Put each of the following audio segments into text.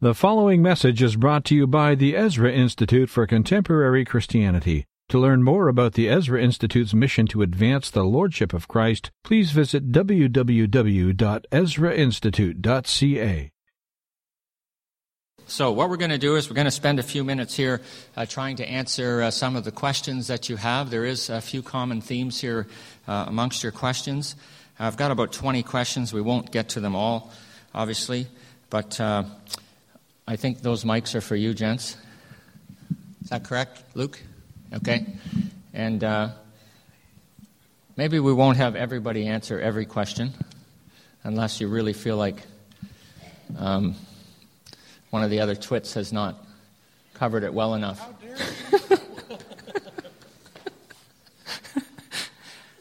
The following message is brought to you by the Ezra Institute for Contemporary Christianity. To learn more about the Ezra Institute's mission to advance the Lordship of Christ, please visit www.ezrainstitute.ca. So, what we're going to do is we're going to spend a few minutes here uh, trying to answer uh, some of the questions that you have. There is a few common themes here uh, amongst your questions. I've got about 20 questions. We won't get to them all, obviously, but uh, I think those mics are for you, gents. Is that correct, Luke? Okay. And uh, maybe we won't have everybody answer every question unless you really feel like um, one of the other twits has not covered it well enough.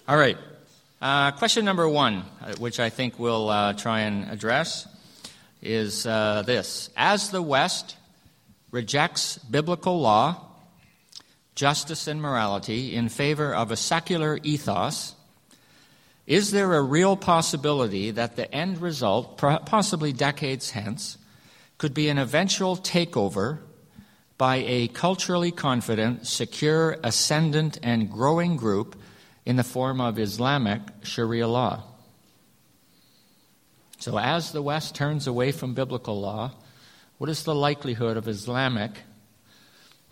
All right. Uh, question number one, uh, which I think we'll uh, try and address is uh, this As the West rejects biblical law, justice, and morality in favor of a secular ethos, is there a real possibility that the end result, possibly decades hence, could be an eventual takeover by a culturally confident, secure, ascendant, and growing group in the form of Islamic Sharia law? So, as the West turns away from biblical law, what is the likelihood of Islamic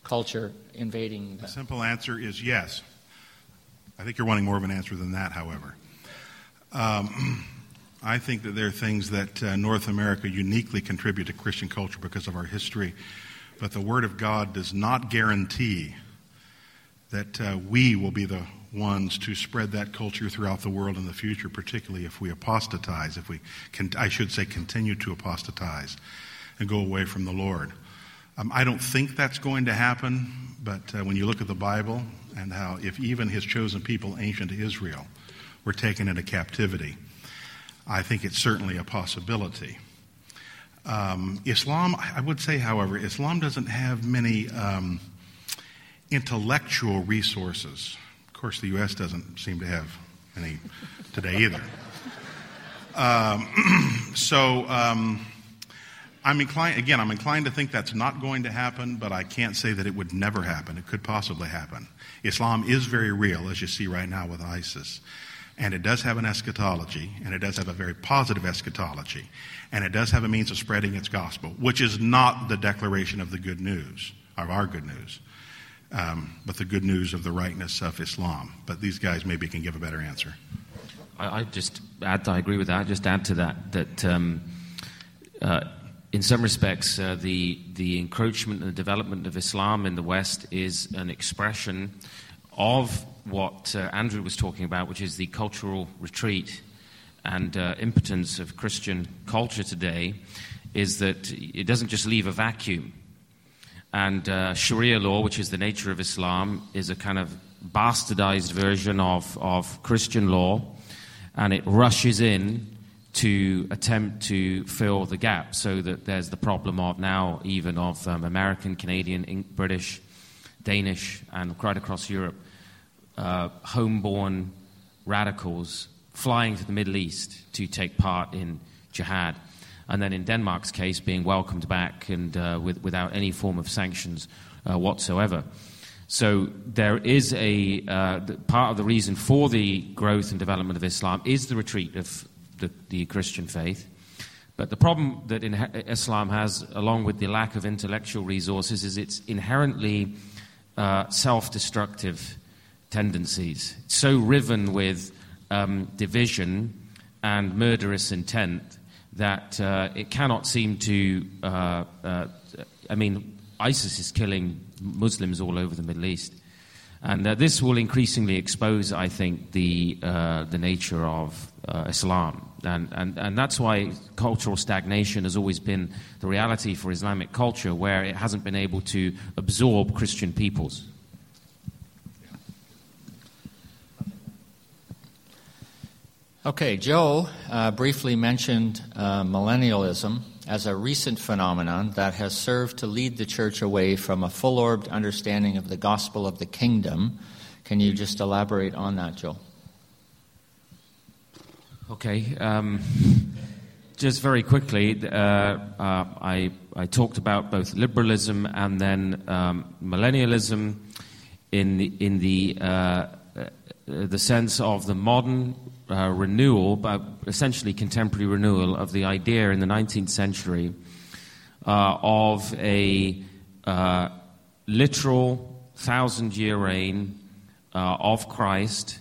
culture invading? The the simple answer is yes. I think you're wanting more of an answer than that, however. Um, I think that there are things that uh, North America uniquely contribute to Christian culture because of our history, but the Word of God does not guarantee that uh, we will be the ones to spread that culture throughout the world in the future, particularly if we apostatize, if we, can, I should say, continue to apostatize and go away from the Lord. Um, I don't think that's going to happen, but uh, when you look at the Bible and how, if even his chosen people, ancient Israel, were taken into captivity, I think it's certainly a possibility. Um, Islam, I would say, however, Islam doesn't have many um, intellectual resources course, the U.S. doesn't seem to have any today either. Um, so um, I'm inclined, again, I'm inclined to think that's not going to happen, but I can't say that it would never happen. It could possibly happen. Islam is very real, as you see right now with ISIS. And it does have an eschatology, and it does have a very positive eschatology, and it does have a means of spreading its gospel, which is not the declaration of the good news, of our good news um, but the good news of the rightness of Islam. But these guys maybe can give a better answer. I, I just add, I agree with that. I Just add to that that um, uh, in some respects, uh, the the encroachment and the development of Islam in the West is an expression of what uh, Andrew was talking about, which is the cultural retreat and uh, impotence of Christian culture today. Is that it doesn't just leave a vacuum and uh, Sharia law, which is the nature of Islam, is a kind of bastardized version of, of Christian law, and it rushes in to attempt to fill the gap so that there's the problem of now even of um, American, Canadian, British, Danish, and right across Europe, uh, homeborn radicals flying to the Middle East to take part in jihad and then in Denmark's case, being welcomed back and uh, with, without any form of sanctions uh, whatsoever. So there is a uh, part of the reason for the growth and development of Islam is the retreat of the, the Christian faith. But the problem that Islam has, along with the lack of intellectual resources, is its inherently uh, self destructive tendencies. It's so riven with um, division and murderous intent that uh, it cannot seem to. Uh, uh, I mean, ISIS is killing Muslims all over the Middle East. And uh, this will increasingly expose, I think, the, uh, the nature of uh, Islam. And, and, and that's why cultural stagnation has always been the reality for Islamic culture, where it hasn't been able to absorb Christian peoples. Okay, Joe uh, briefly mentioned uh, millennialism as a recent phenomenon that has served to lead the church away from a full orbed understanding of the gospel of the kingdom. Can you just elaborate on that, Joe? Okay. Um, just very quickly, uh, uh, I, I talked about both liberalism and then um, millennialism in the, in the, uh, uh the sense of the modern uh, renewal, but essentially contemporary renewal of the idea in the 19th century uh, of a literal thousand year reign of Christ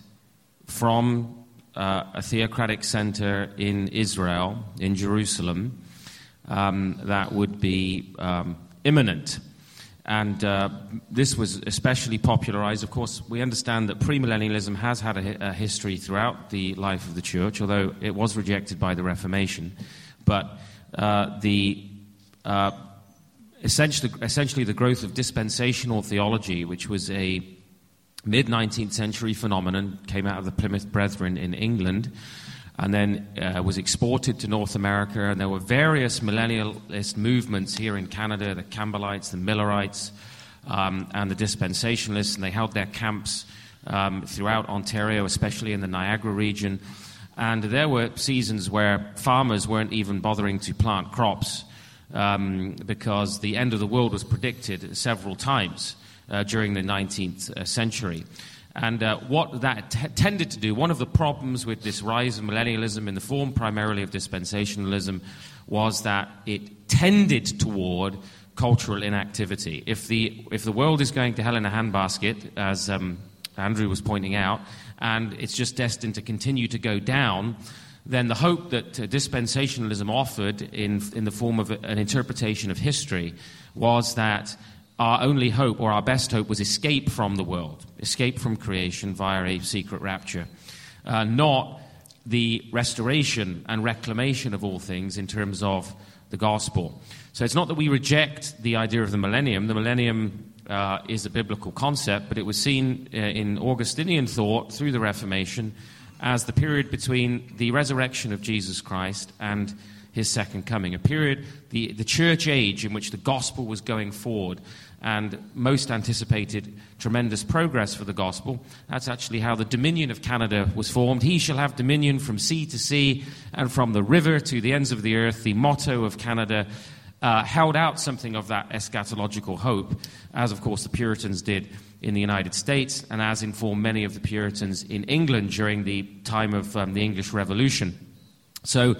from uh, a theocratic center in Israel, in Jerusalem, um, that would be um, imminent. And uh, this was especially popularized. Of course, we understand that premillennialism has had a, a, history throughout the life of the church, although it was rejected by the Reformation. But uh, the uh, essentially, essentially the growth of dispensational theology, which was a mid 19th century phenomenon, came out of the Plymouth Brethren in England, and then uh, was exported to North America. And there were various millennialist movements here in Canada the Campbellites, the Millerites, um, and the dispensationalists, and they held their camps um, throughout Ontario, especially in the Niagara region. And there were seasons where farmers weren't even bothering to plant crops um, because the end of the world was predicted several times uh, during the 19th uh, century. And uh, what that t- tended to do, one of the problems with this rise of millennialism in the form primarily of dispensationalism, was that it tended toward cultural inactivity. If the, if the world is going to hell in a handbasket, as um, Andrew was pointing out, and it's just destined to continue to go down, then the hope that uh, dispensationalism offered in, in the form of an interpretation of history was that our only hope or our best hope was escape from the world, escape from creation via a secret rapture, uh, not the restoration and reclamation of all things in terms of the gospel. So it's not that we reject the idea of the millennium. The millennium uh, is a biblical concept, but it was seen uh, in Augustinian thought through the Reformation as the period between the resurrection of Jesus Christ and his second coming, a period, the, the church age in which the gospel was going forward and most anticipated tremendous progress for the gospel. That's actually how the Dominion of Canada was formed. He shall have dominion from sea to sea and from the river to the ends of the earth. The motto of Canada uh, held out something of that eschatological hope, as of course the Puritans did in the United States, and as informed many of the Puritans in England during the time of um, the English Revolution. So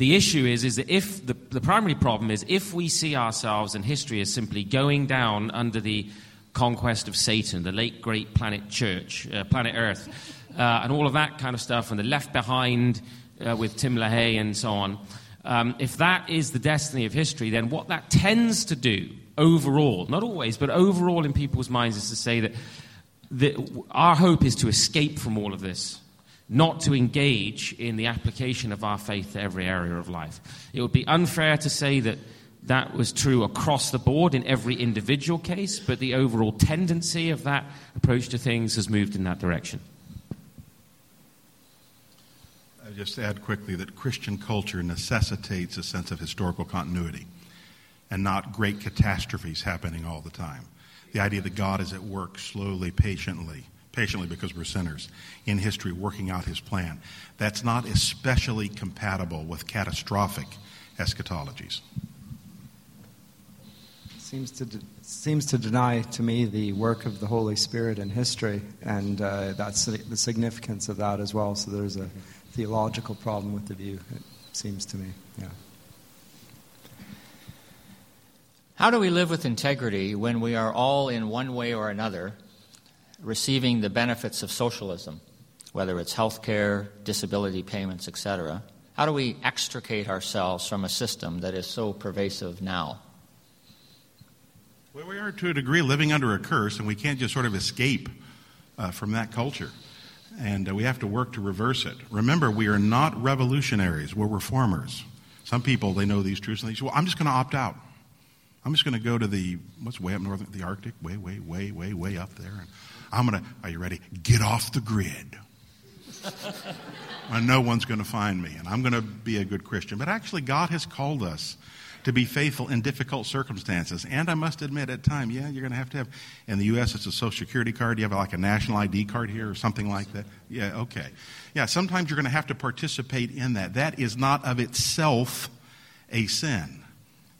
the issue is, is that if the, the primary problem is if we see ourselves and history as simply going down under the conquest of Satan, the late great planet Church, uh, planet Earth, uh, and all of that kind of stuff, and the left behind uh, with Tim LaHaye and so on. Um, if that is the destiny of history, then what that tends to do overall, not always, but overall in people's minds, is to say that, that our hope is to escape from all of this not to engage in the application of our faith to every area of life. It would be unfair to say that that was true across the board in every individual case, but the overall tendency of that approach to things has moved in that direction. I just add quickly that Christian culture necessitates a sense of historical continuity and not great catastrophes happening all the time. The idea that God is at work slowly, patiently, patiently because we're sinners, in history working out his plan. That's not especially compatible with catastrophic eschatologies. Seems to, de- seems to deny to me the work of the Holy Spirit in history, and uh, that's the significance of that as well. So there's a theological problem with the view, it seems to me. Yeah. How do we live with integrity when we are all in one way or another receiving the benefits of socialism, whether it's health care, disability payments, etc. How do we extricate ourselves from a system that is so pervasive now? Well, we are to a degree living under a curse, and we can't just sort of escape uh, from that culture. And uh, we have to work to reverse it. Remember, we are not revolutionaries, we're reformers. Some people, they know these truths, and they say, well, I'm just going to opt out. I'm just going to go to the, what's way up north, the Arctic, way, way, way, way, way up there. And I'm going to, are you ready? Get off the grid. and no one's going to find me, and I'm going to be a good Christian. But actually, God has called us to be faithful in difficult circumstances. And I must admit, at times, yeah, you're going to have to have, in the U.S., it's a Social Security card. You have like a national ID card here or something like that. Yeah, okay. Yeah, sometimes you're going to have to participate in that. That is not of itself a sin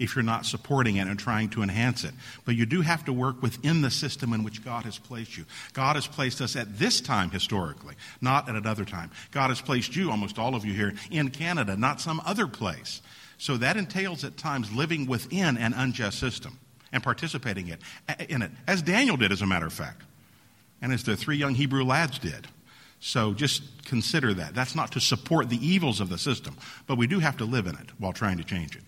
if you're not supporting it and trying to enhance it. But you do have to work within the system in which God has placed you. God has placed us at this time historically, not at another time. God has placed you, almost all of you here, in Canada, not some other place. So that entails at times living within an unjust system and participating in it, as Daniel did, as a matter of fact, and as the three young Hebrew lads did. So just consider that. That's not to support the evils of the system, but we do have to live in it while trying to change it.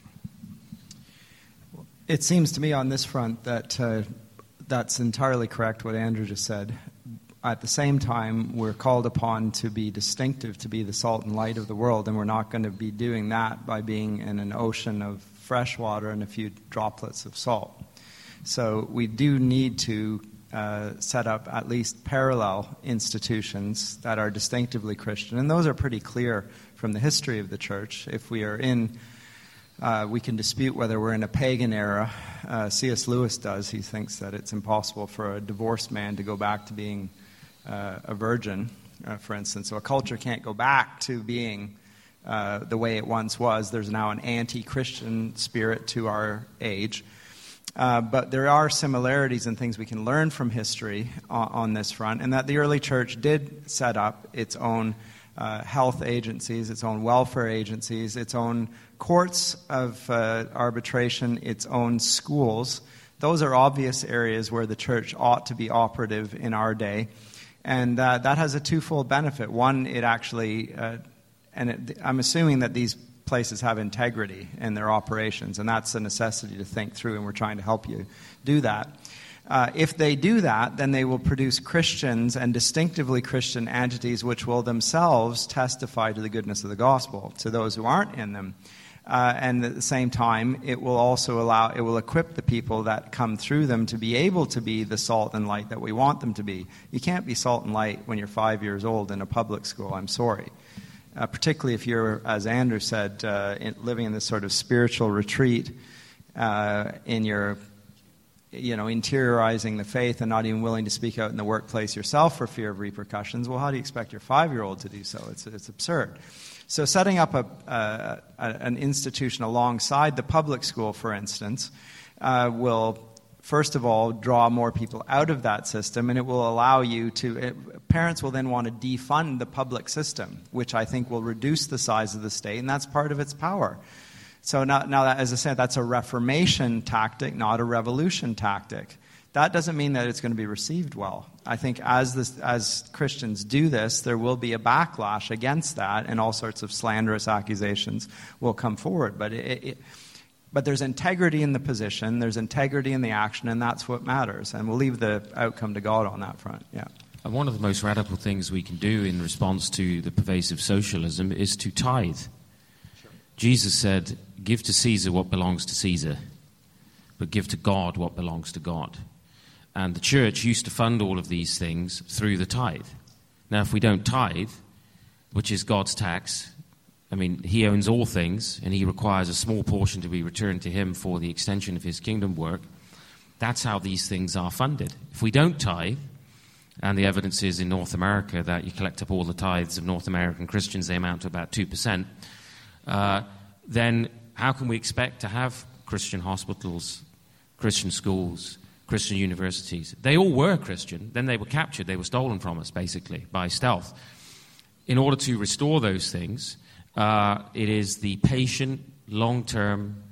It seems to me on this front that uh, that's entirely correct what Andrew just said. At the same time, we're called upon to be distinctive, to be the salt and light of the world, and we're not going to be doing that by being in an ocean of fresh water and a few droplets of salt. So we do need to uh, set up at least parallel institutions that are distinctively Christian, and those are pretty clear from the history of the church. If we are in uh, we can dispute whether we're in a pagan era. Uh, C.S. Lewis does. He thinks that it's impossible for a divorced man to go back to being uh, a virgin, uh, for instance. So a culture can't go back to being uh, the way it once was. There's now an anti Christian spirit to our age. Uh, but there are similarities and things we can learn from history on, on, this front, and that the early church did set up its own uh, health agencies, its own welfare agencies, its own courts of uh, arbitration, its own schools. Those are obvious areas where the church ought to be operative in our day. And uh, that has a twofold benefit. One, it actually, uh, and it, I'm assuming that these places have integrity in their operations, and that's a necessity to think through, and we're trying to help you do that. Uh, if they do that, then they will produce Christians and distinctively Christian entities which will themselves testify to the goodness of the gospel to those who aren't in them. Uh, and at the same time, it will also allow, it will equip the people that come through them to be able to be the salt and light that we want them to be. You can't be salt and light when you're five years old in a public school, I'm sorry. Uh, particularly if you're, as Andrew said, uh, in, living in this sort of spiritual retreat uh, in your you know, interiorizing the faith and not even willing to speak out in the workplace yourself for fear of repercussions, well, how do you expect your five year old to do so? It's, it's absurd. So, setting up a, a, an institution alongside the public school, for instance, uh, will first of all draw more people out of that system, and it will allow you to. It, parents will then want to defund the public system, which I think will reduce the size of the state, and that's part of its power. So now, now that, as I said, that's a reformation tactic, not a revolution tactic. That doesn't mean that it's going to be received well. I think as, this, as Christians do this, there will be a backlash against that, and all sorts of slanderous accusations will come forward. But, it, it, but there's integrity in the position, there's integrity in the action, and that's what matters. And we'll leave the outcome to God on that front. Yeah. And one of the most radical things we can do in response to the pervasive socialism is to tithe. Jesus said, Give to Caesar what belongs to Caesar, but give to God what belongs to God. And the church used to fund all of these things through the tithe. Now, if we don't tithe, which is God's tax, I mean, He owns all things, and He requires a small portion to be returned to Him for the extension of His kingdom work. That's how these things are funded. If we don't tithe, and the evidence is in North America that you collect up all the tithes of North American Christians, they amount to about 2%, uh, then how can we expect to have Christian hospitals, Christian schools, Christian universities? They all were Christian. Then they were captured. They were stolen from us, basically, by stealth. In order to restore those things, uh, it is the patient, long term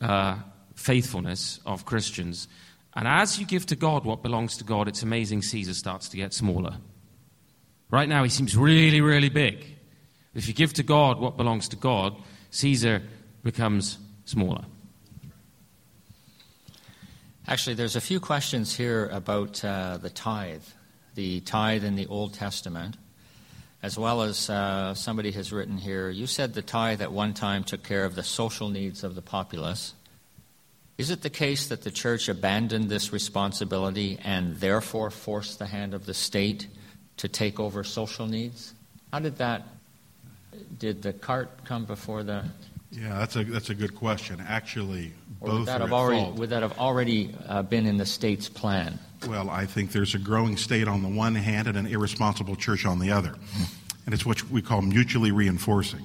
uh, faithfulness of Christians. And as you give to God what belongs to God, it's amazing Caesar starts to get smaller. Right now, he seems really, really big. If you give to God what belongs to God, Caesar becomes smaller. Actually, there's a few questions here about uh, the tithe, the tithe in the Old Testament, as well as uh, somebody has written here. You said the tithe at one time took care of the social needs of the populace. Is it the case that the church abandoned this responsibility and therefore forced the hand of the state to take over social needs? How did that did the cart come before the Yeah, that's a that's a good question. Actually, Or both would that are have already, would that have already uh, been in the state's plan? Well, I think there's a growing state on the one hand and an irresponsible church on the other. And it's what we call mutually reinforcing.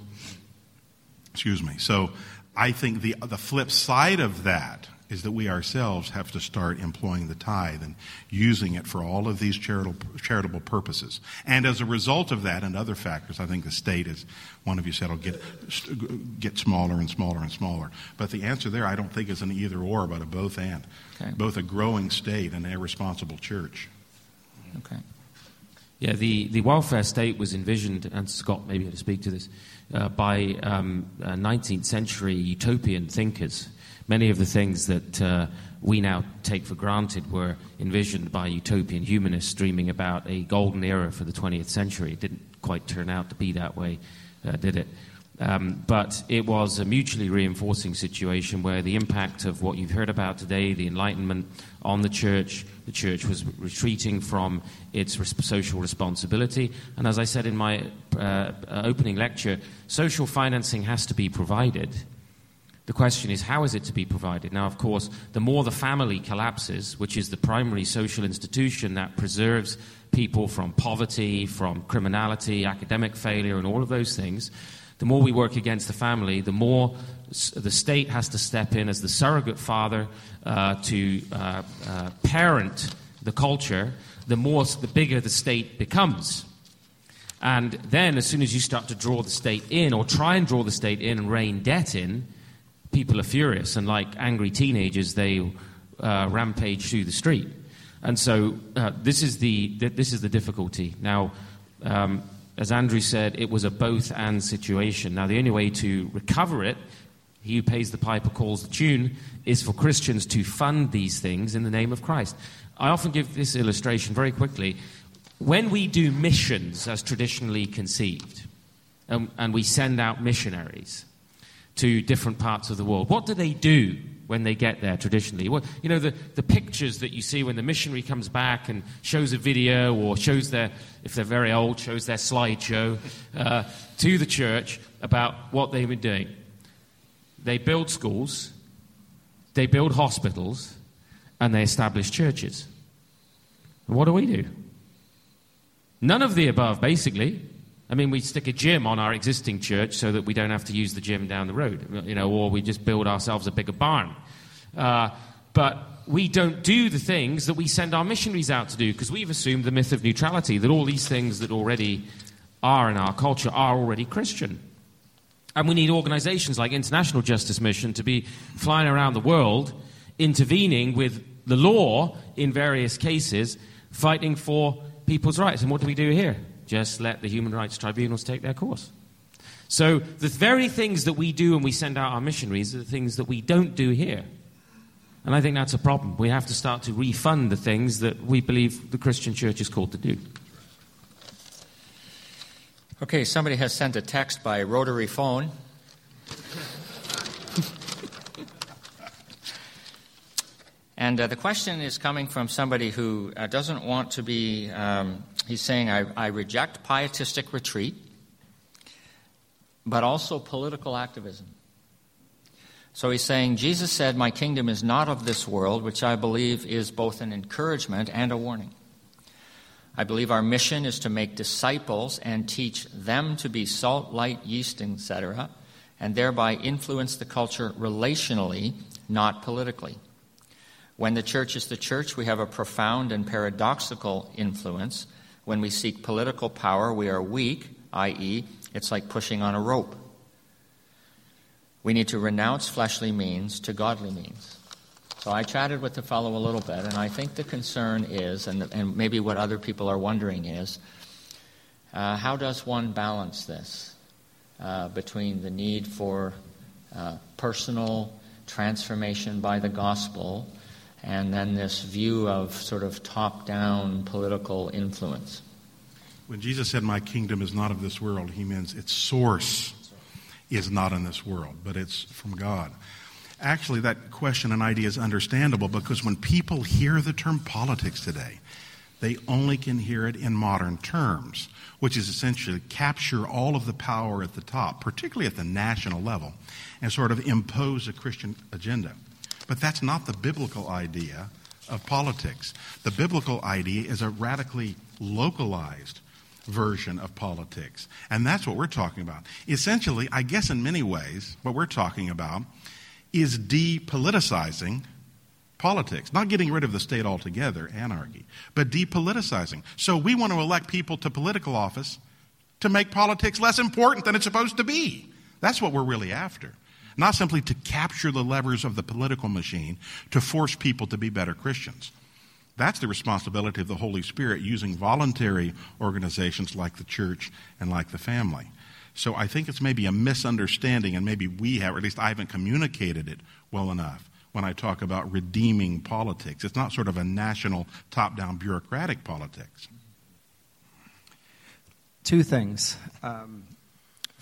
Excuse me. So I think the, the flip side of that is that we ourselves have to start employing the tithe and using it for all of these charitable, charitable purposes. And as a result of that and other factors, I think the state, as one of you said, will get, get smaller and smaller and smaller. But the answer there, I don't think is an either or, but a both and. Okay. Both a growing state and an irresponsible church. Okay. Yeah, the, the welfare state was envisioned, and Scott maybe had to speak to this, uh, by um, uh, 19th century utopian thinkers. Many of the things that uh, we now take for granted were envisioned by utopian humanists dreaming about a golden era for the 20th century. It didn't quite turn out to be that way, uh, did it? Um, but it was a mutually reinforcing situation where the impact of what you've heard about today, the Enlightenment on the church, the church was retreating from its res- social responsibility. And as I said in my uh, opening lecture, social financing has to be provided. The question is, how is it to be provided? Now, of course, the more the family collapses, which is the primary social institution that preserves people from poverty, from criminality, academic failure, and all of those things, the more we work against the family, the more the state has to step in as the surrogate father uh, to uh, uh, parent the culture, the more the bigger the state becomes. And then, as soon as you start to draw the state in, or try and draw the state in and rein debt in, people are furious. And like angry teenagers, they uh, rampage through the street. And so, uh, this, is the, th- this is the difficulty. Now, um, as Andrew said, it was a both and situation. Now, the only way to recover it, he who pays the piper calls the tune, is for Christians to fund these things in the name of Christ. I often give this illustration very quickly. When we do missions as traditionally conceived, um, and we send out missionaries to different parts of the world, what do they do when they get there traditionally? Well, you know, the, the pictures that you see when the missionary comes back and shows a video or shows their, if they're very old, shows their slideshow uh, to the church about what they've been doing. They build schools, they build hospitals, and they establish churches. And what do we do? None of the above, basically. I mean, we stick a gym on our existing church so that we don't have to use the gym down the road, you know, or we just build ourselves a bigger barn. Uh, but we don't do the things that we send our missionaries out to do because we've assumed the myth of neutrality that all these things that already are in our culture are already Christian. And we need organizations like International Justice Mission to be flying around the world, intervening with the law in various cases, fighting for people's rights. And what do we do here? Just let the human rights tribunals take their course. So the very things that we do when we send out our missionaries are the things that we don't do here. And I think that's a problem. We have to start to refund the things that we believe the Christian church is called to do. Okay, somebody has sent a text by rotary phone. and uh, the question is coming from somebody who uh, doesn't want to be, um, he's saying, I, I reject pietistic retreat, but also political activism. So he's saying, Jesus said, My kingdom is not of this world, which I believe is both an encouragement and a warning. I believe our mission is to make disciples and teach them to be salt, light, yeast, etc., and thereby influence the culture relationally, not politically. When the church is the church, we have a profound and paradoxical influence. When we seek political power, we are weak, i.e., it's like pushing on a rope. We need to renounce fleshly means to godly means. So I chatted with the fellow a little bit, and I think the concern is, and, and maybe what other people are wondering is, uh, how does one balance this uh, between the need for uh, personal transformation by the gospel and then this view of sort of top down political influence? When Jesus said, My kingdom is not of this world, he means its source is not in this world, but it's from God. Actually, that question and idea is understandable because when people hear the term politics today, They only can hear it in modern terms, which is essentially capture all of the power at the top, particularly at the national level, and sort of impose a Christian agenda. But that's not the biblical idea of politics. The biblical idea is a radically localized version of politics. And that's what we're talking about. Essentially, I guess in many ways, what we're talking about is depoliticizing politics. Not getting rid of the state altogether, anarchy, but depoliticizing. So we want to elect people to political office to make politics less important than it's supposed to be. That's what we're really after. Not simply to capture the levers of the political machine to force people to be better Christians. That's the responsibility of the Holy Spirit using voluntary organizations like the church and like the family. So I think it's maybe a misunderstanding, and maybe we have, or at least I haven't communicated it well enough when I talk about redeeming politics. It's not sort of a national, top down bureaucratic politics. Two things. Um,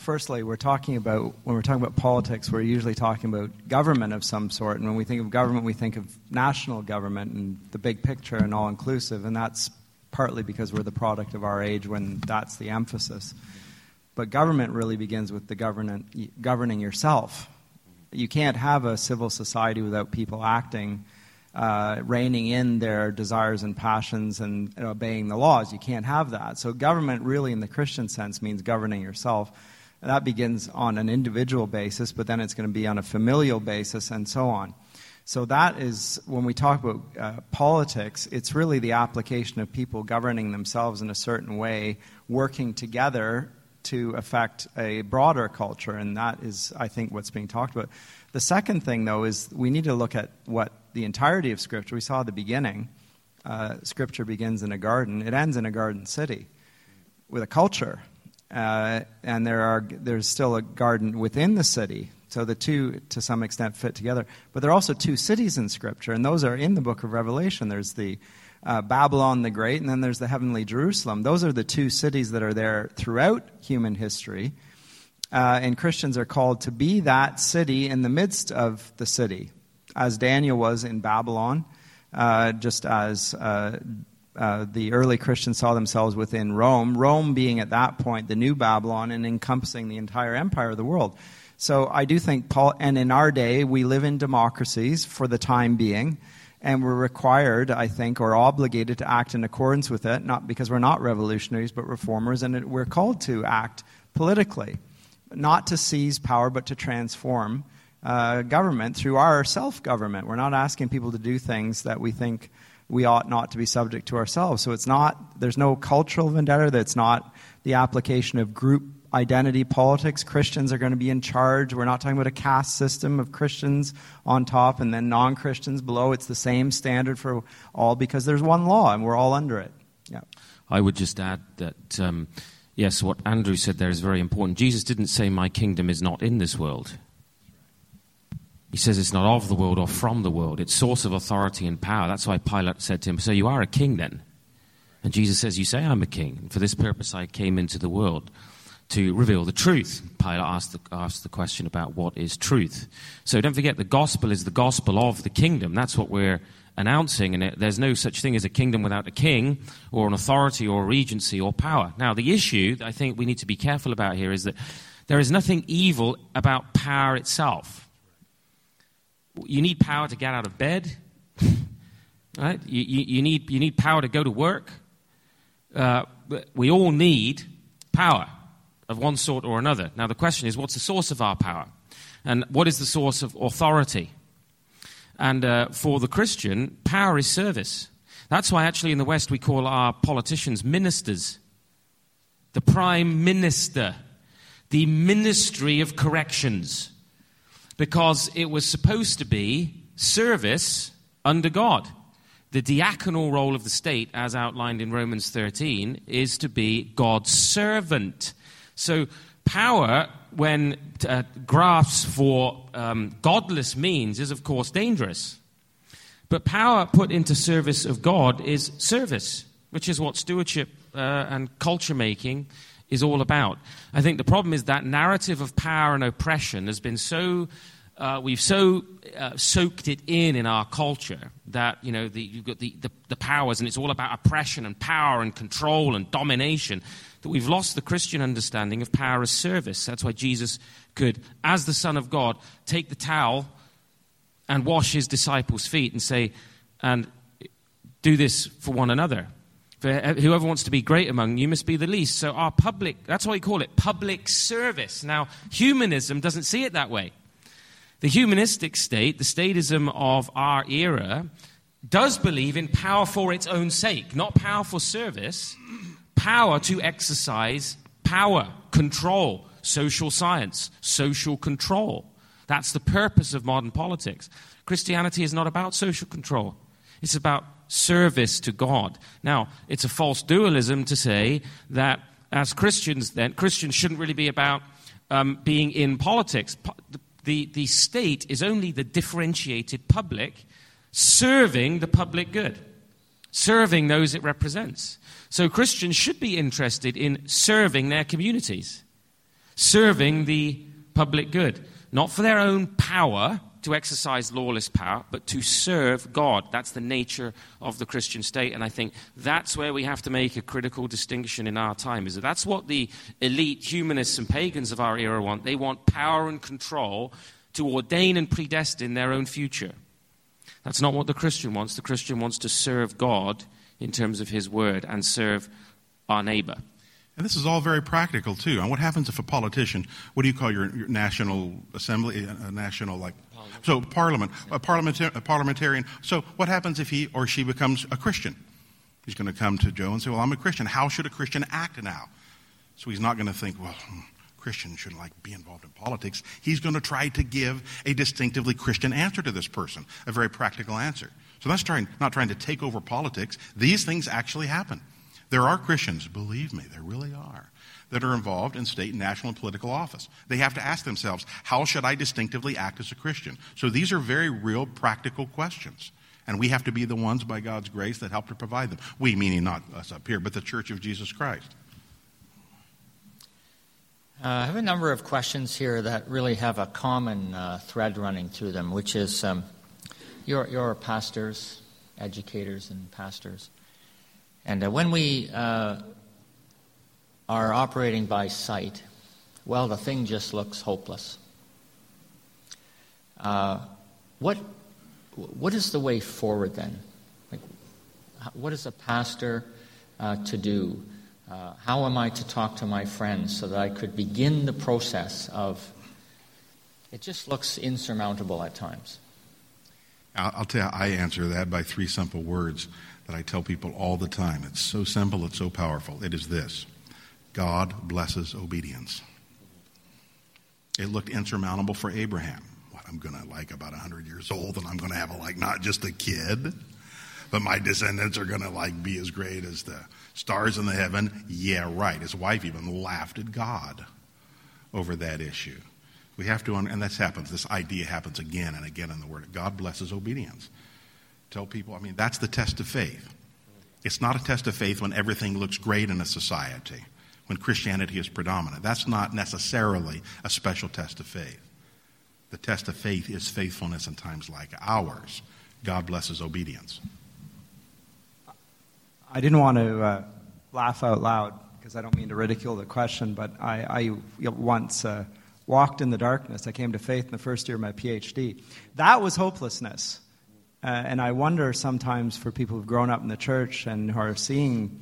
firstly, we're talking about, when we're talking about politics, we're usually talking about government of some sort. And when we think of government, we think of national government and the big picture and all inclusive. And that's partly because we're the product of our age when that's the emphasis. But government really begins with the government, governing yourself. You can't have a civil society without people acting, uh, reining in their desires and passions and obeying the laws. You can't have that. So, government, really, in the Christian sense, means governing yourself. That begins on an individual basis, but then it's going to be on a familial basis and so on. So, that is when we talk about uh, politics, it's really the application of people governing themselves in a certain way, working together to affect a broader culture, and that is, I think, what's being talked about. The second thing, though, is we need to look at what the entirety of Scripture, we saw at the beginning, uh, Scripture begins in a garden, it ends in a garden city with a culture. Uh, and there are, there's still a garden within the city. So the two, to some extent, fit together. But there are also two cities in Scripture, and those are in the book of Revelation. There's the uh, Babylon the Great, and then there's the heavenly Jerusalem. Those are the two cities that are there throughout human history. Uh, and Christians are called to be that city in the midst of the city, as Daniel was in Babylon, uh, just as uh, the early Christians saw themselves within Rome, Rome being at that point the new Babylon and encompassing the entire empire of the world. So I do think Paul, and in our day, we live in democracies for the time being, and we're required, I think, or obligated to act in accordance with it, not because we're not revolutionaries, but reformers, and it, we're called to act politically, not to seize power, but to transform uh, government through our self government. We're not asking people to do things that we think we ought not to be subject to ourselves. So it's not, there's no cultural vendetta, that's not the application of group identity politics. Christians are going to be in charge. We're not talking about a caste system of Christians on top and then non Christians below. It's the same standard for all because there's one law and we're all under it. Yeah. I would just add that, um, yes, what Andrew said there is very important. Jesus didn't say, My kingdom is not in this world. He says it's not of the world or from the world. It's source of authority and power. That's why Pilate said to him, So you are a king then? And Jesus says, You say I'm a king. For this purpose I came into the world to reveal the truth. Pilate asked the, asked the question about what is truth. So don't forget, the gospel is the gospel of the kingdom. That's what we're announcing. And it, there's no such thing as a kingdom without a king or an authority or a regency or power. Now, the issue that I think we need to be careful about here is that there is nothing evil about power itself you need power to get out of bed, right? You, you, you, need, you need power to go to work. Uh, we all need power of one sort or another. Now, the question is what's the source of our power? And what is the source of authority? And uh, for the Christian, power is service. That's why, actually, in the West, we call our politicians ministers. The prime minister, the ministry of corrections because it was supposed to be service under God. The diaconal role of the state, as outlined in Romans 13, is to be God's servant. So, power, when uh, grasped for um, godless means, is of course dangerous. But power put into service of God is service, which is what stewardship uh, and culture making is all about. I think the problem is that narrative of power and oppression has been so uh, we've so uh, soaked it in in our culture that you know the, you've got the, the, the, powers and it's all about oppression and power and control and domination that we've lost the christian understanding of power as service that's why jesus could as the son of god take the towel and wash his disciples feet and say and do this for one another for whoever wants to be great among you must be the least so our public that's why we call it public service now humanism doesn't see it that way the humanistic state, the statism of our era, does believe in power for its own sake, not power for service, power to exercise power, control, social science, social control. That's the purpose of modern politics. Christianity is not about social control, it's about service to God. Now, it's a false dualism to say that as Christians, then, Christians shouldn't really be about um, being in politics. The, the state is only the differentiated public serving the public good, serving those it represents. So Christians should be interested in serving their communities, serving the public good, not for their own power to exercise lawless power, but to serve God. That's the nature of the Christian state. And I think that's where we have to make a critical distinction in our time. Is that that's what the elite humanists and pagans of our era want. They want power and control to ordain and predestine their own future. That's not what the Christian wants. The Christian wants to serve God in terms of his word and serve our neighbor. And this is all very practical too. And what happens if a politician, what do you call your, your national assembly, a national like, so parliament, a, parliamentar- a parliamentarian. So what happens if he or she becomes a Christian? He's going to come to Joe and say, "Well, I'm a Christian. How should a Christian act now?" So he's not going to think, "Well, hmm, Christians shouldn't like be involved in politics." He's going to try to give a distinctively Christian answer to this person, a very practical answer. So that's trying, not trying to take over politics. These things actually happen. There are Christians, believe me, there really are, that are involved in state, and national, and political office. They have to ask themselves, how should I distinctively act as a Christian? So these are very real, practical questions. And we have to be the ones, by God's grace, that help to provide them. We, meaning not us up here, but the Church of Jesus Christ. Uh, I have a number of questions here that really have a common uh, thread running through them, which is um, you're, pastors, educators, and pastors. And uh, when we uh, are operating by sight, well, the thing just looks hopeless. Uh, what, what is the way forward then? Like, what is a pastor uh, to do? Uh, how am I to talk to my friends so that I could begin the process of? It just looks insurmountable at times. I'll tell you, I answer that by three simple words that I tell people all the time. It's so simple, it's so powerful. It is this God blesses obedience. It looked insurmountable for Abraham. What, I'm going to like about 100 years old and I'm going to have a, like not just a kid, but my descendants are going to like be as great as the stars in the heaven. Yeah, right. His wife even laughed at God over that issue. We have to, and this happens, this idea happens again and again in the Word. God blesses obedience. Tell people, I mean, that's the test of faith. It's not a test of faith when everything looks great in a society, when Christianity is predominant. That's not necessarily a special test of faith. The test of faith is faithfulness in times like ours. God blesses obedience. I didn't want to uh, laugh out loud because I don't mean to ridicule the question, but I, I once uh, walked in the darkness. I came to faith in the first year of my PhD. That was hopelessness. Uh, and I wonder sometimes for people who've grown up in the church and who are seeing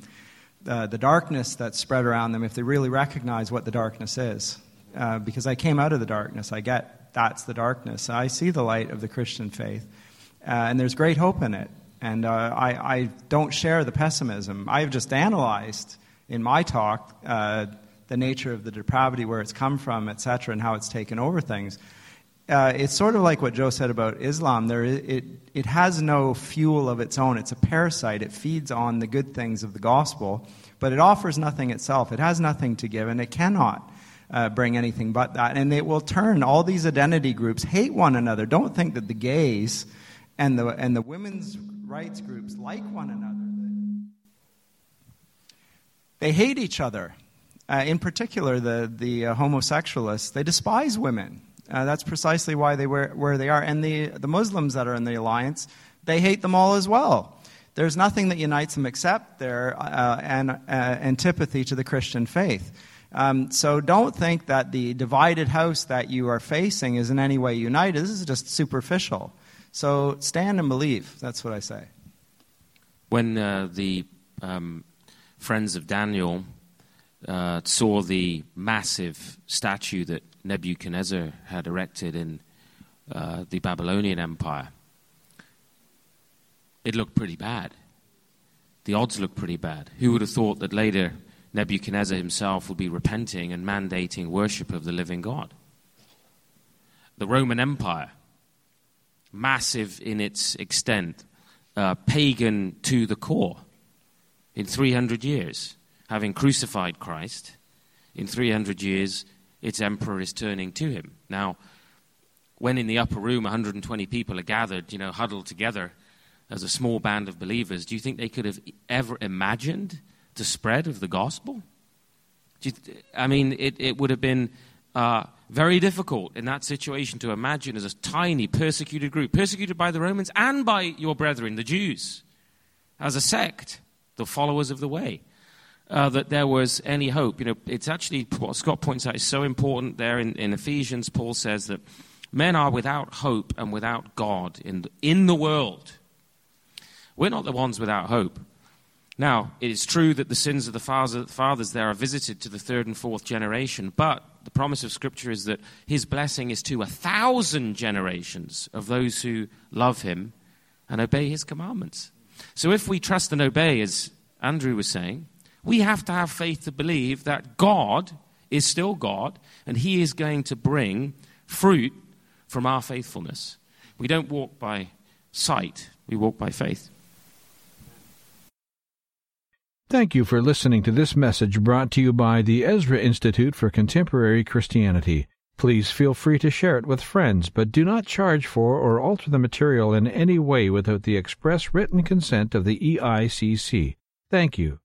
uh, the darkness that's spread around them, if they really recognize what the darkness is. Uh, because I came out of the darkness, I get that's the darkness. I see the light of the Christian faith, uh, and there's great hope in it. And uh, I, I, don't share the pessimism. I've just analyzed in my talk uh, the nature of the depravity, where it's come from, etc., and how it's taken over things uh, it's sort of like what Joe said about Islam. There, it, it has no fuel of its own. It's a parasite. It feeds on the good things of the gospel, but it offers nothing itself. It has nothing to give, and it cannot uh, bring anything but that. And it will turn all these identity groups hate one another. Don't think that the gays and the, and the women's rights groups like one another. They hate each other. Uh, in particular, the, the uh, homosexualists, they despise women Uh, that's precisely why they were where they are. And the, the Muslims that are in the alliance, they hate them all as well. There's nothing that unites them except their uh, an, uh, antipathy to the Christian faith. Um, so don't think that the divided house that you are facing is in any way united. This is just superficial. So stand and believe. That's what I say. When uh, the um, friends of Daniel uh, saw the massive statue that Nebuchadnezzar had erected in uh, the Babylonian Empire, it looked pretty bad. The odds looked pretty bad. Who would have thought that later Nebuchadnezzar himself would be repenting and mandating worship of the living God. The Roman Empire, massive in its extent, uh, pagan to the core, in 300 years, having crucified Christ, in 300 years, its emperor is turning to him. Now, when in the upper room 120 people are gathered, you know, huddled together as a small band of believers, do you think they could have ever imagined the spread of the gospel? I mean, it, it would have been uh, very difficult in that situation to imagine as a tiny persecuted group, persecuted by the Romans and by your brethren, the Jews, as a sect, the followers of the way, uh, that there was any hope. You know, it's actually what Scott points out is so important there in, in Ephesians. Paul says that men are without hope and without God in the, in the world. We're not the ones without hope. Now, it is true that the sins of the fathers there are visited to the third and fourth generation, but the promise of Scripture is that his blessing is to a thousand generations of those who love him and obey his commandments. So if we trust and obey, as Andrew was saying, we have to have faith to believe that God is still God and he is going to bring fruit from our faithfulness. We don't walk by sight, we walk by faith. Thank you for listening to this message brought to you by the Ezra Institute for Contemporary Christianity. Please feel free to share it with friends, but do not charge for or alter the material in any way without the express written consent of the EICC. Thank you.